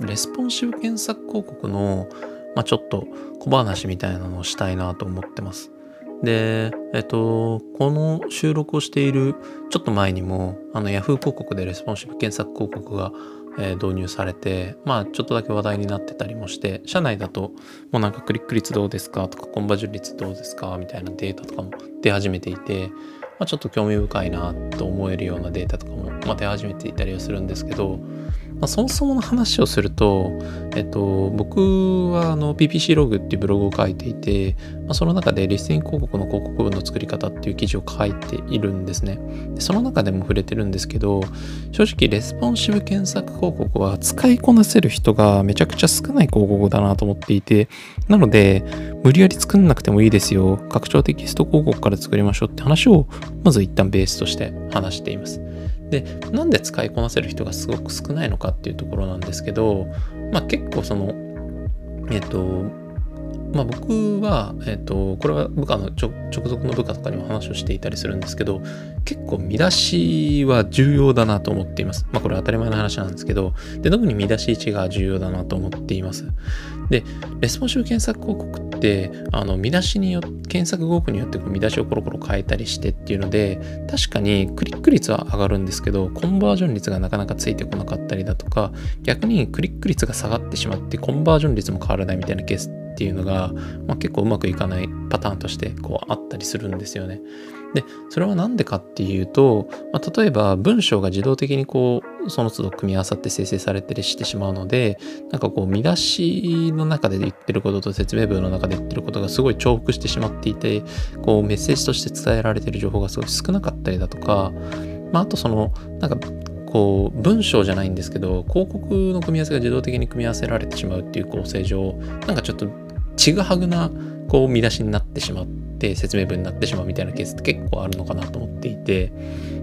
レスポンシブ検索広告の、まあ、ちょっと小話みたいなのをしたいなと思ってます。で、えっと、この収録をしているちょっと前にも、あの Yahoo 広告でレスポンシブ検索広告が、えー、導入されて、まあちょっとだけ話題になってたりもして、社内だともうなんかクリック率どうですかとかコンバージョン率どうですかみたいなデータとかも出始めていて、まあ、ちょっと興味深いなと思えるようなデータとかも、まあ、出始めていたりはするんですけど、まあ、そもそもの話をすると、えっと、僕はあの PPC ログっていうブログを書いていて、まあ、その中でリスティング広告の広告文の作り方っていう記事を書いているんですね。でその中でも触れてるんですけど、正直レスポンシブ検索広告は使いこなせる人がめちゃくちゃ少ない広告だなと思っていて、なので、無理やり作んなくてもいいですよ。拡張テキスト広告から作りましょうって話を、まず一旦ベースとして話しています。でなんで使いこなせる人がすごく少ないのかっていうところなんですけど、まあ、結構そのえっとまあ、僕は、えっ、と、これは部下の直属の部下とかにも話をしていたりするんですけど、結構見出しは重要だなと思っています。まあ、これは当たり前の話なんですけど、で、特に見出し位置が重要だなと思っています。で、レスポンシブ検索広告って、あの、見出しによって、検索広告によってこう見出しをコロコロ変えたりしてっていうので、確かにクリック率は上がるんですけど、コンバージョン率がなかなかついてこなかったりだとか、逆にクリック率が下がってしまって、コンバージョン率も変わらないみたいなケースってていうのが、まあ、結構うまくいかないパターンとしてこうあったりするんですよね。で、それは何でかっていうと、まあ、例えば文章が自動的にこう、その都度組み合わさって生成されたりしてしまうので、なんかこう見出しの中で言ってることと説明文の中で言ってることがすごい重複してしまっていて、こうメッセージとして伝えられてる情報がすごい少なかったりだとか、まあ、あとその、なんかこう文章じゃないんですけど広告の組み合わせが自動的に組み合わせられてしまうっていう構成上なんかちょっとちぐはぐなこう見出しになってしまって説明文になってしまうみたいなケースって結構あるのかなと思っていて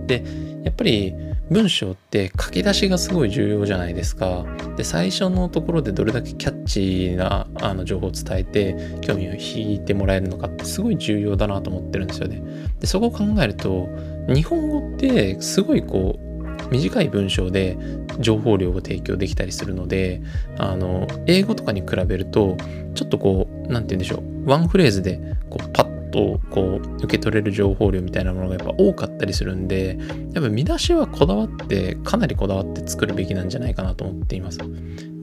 でやっぱり文章って書き出しがすごい重要じゃないですか。で最初のところでどれだけキャッチーなあの情報を伝えて興味を引いてもらえるのかってすごい重要だなと思ってるんですよね。でそこを考えると日本語ってすごいこう短い文章で情報量を提供できたりするのであの英語とかに比べるとちょっとこう何て言うんでしょう。ワンフレーズでこうパッとこう受け取れる情報量みたいなものがやっぱ多かったりするんでやっぱ見出しはこだわってかなりこだわって作るべきなんじゃないかなと思っています。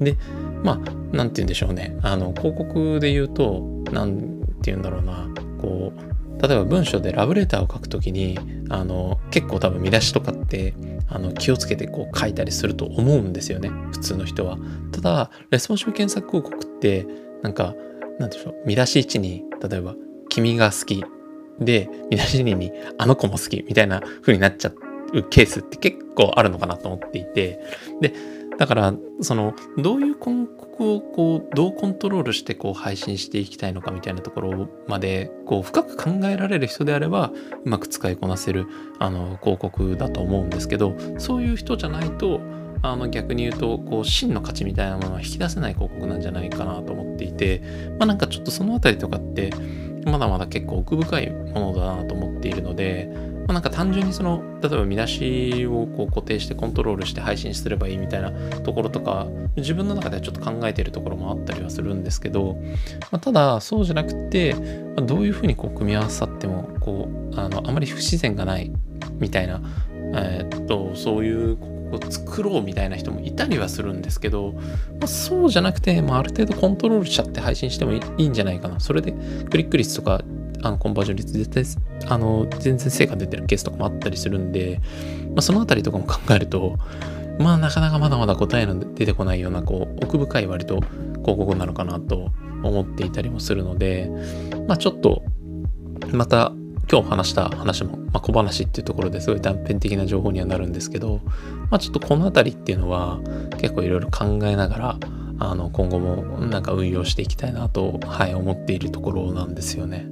でまあ何て言うんでしょうね。あの広告で言うと何て言うんだろうな。こう例えば文章でラブレターを書くときにあの結構多分見出しとかってあの気をつけてこう書いたりすると思うんですよね。普通の人は。ただレスポンシブ検索広告ってなんかなんでしょう。見出し1に例えば「君が好き」で見出し2に「あの子も好き」みたいな風になっちゃうケースって結構あるのかなと思っていて。でだから、その、どういう広告をこう、どうコントロールしてこう配信していきたいのかみたいなところまで、こう、深く考えられる人であれば、うまく使いこなせる、あの、広告だと思うんですけど、そういう人じゃないと、あの逆に言うとこう真の価値みたいなものは引き出せない広告なんじゃないかなと思っててまあなんかちょっとその辺りとかってまだまだ結構奥深いものだなと思っているのでまあ、なんか単純にその例えば見出しをこう固定してコントロールして配信すればいいみたいなところとか自分の中ではちょっと考えているところもあったりはするんですけど、まあ、ただそうじゃなくて、ま、どういうふうにこう組み合わさってもこうあのあまり不自然がないみたいな、えー、っとそういうこう作ろうみたいな人もいたりはするんですけど、まあ、そうじゃなくて、まあ、ある程度コントロールしちゃって配信してもいいんじゃないかな。それでクリック率とかあのコンバージョン率絶対あの全然成果出てるケースとかもあったりするんで、まあ、そのあたりとかも考えるとまあなかなかまだまだ答えの出てこないようなこう奥深い割と広告なのかなと思っていたりもするのでまあちょっとまた今日話した話も、まあ、小話っていうところですごい断片的な情報にはなるんですけど、まあ、ちょっとこの辺りっていうのは結構いろいろ考えながらあの今後もなんか運用していきたいなと、はい、思っているところなんですよね。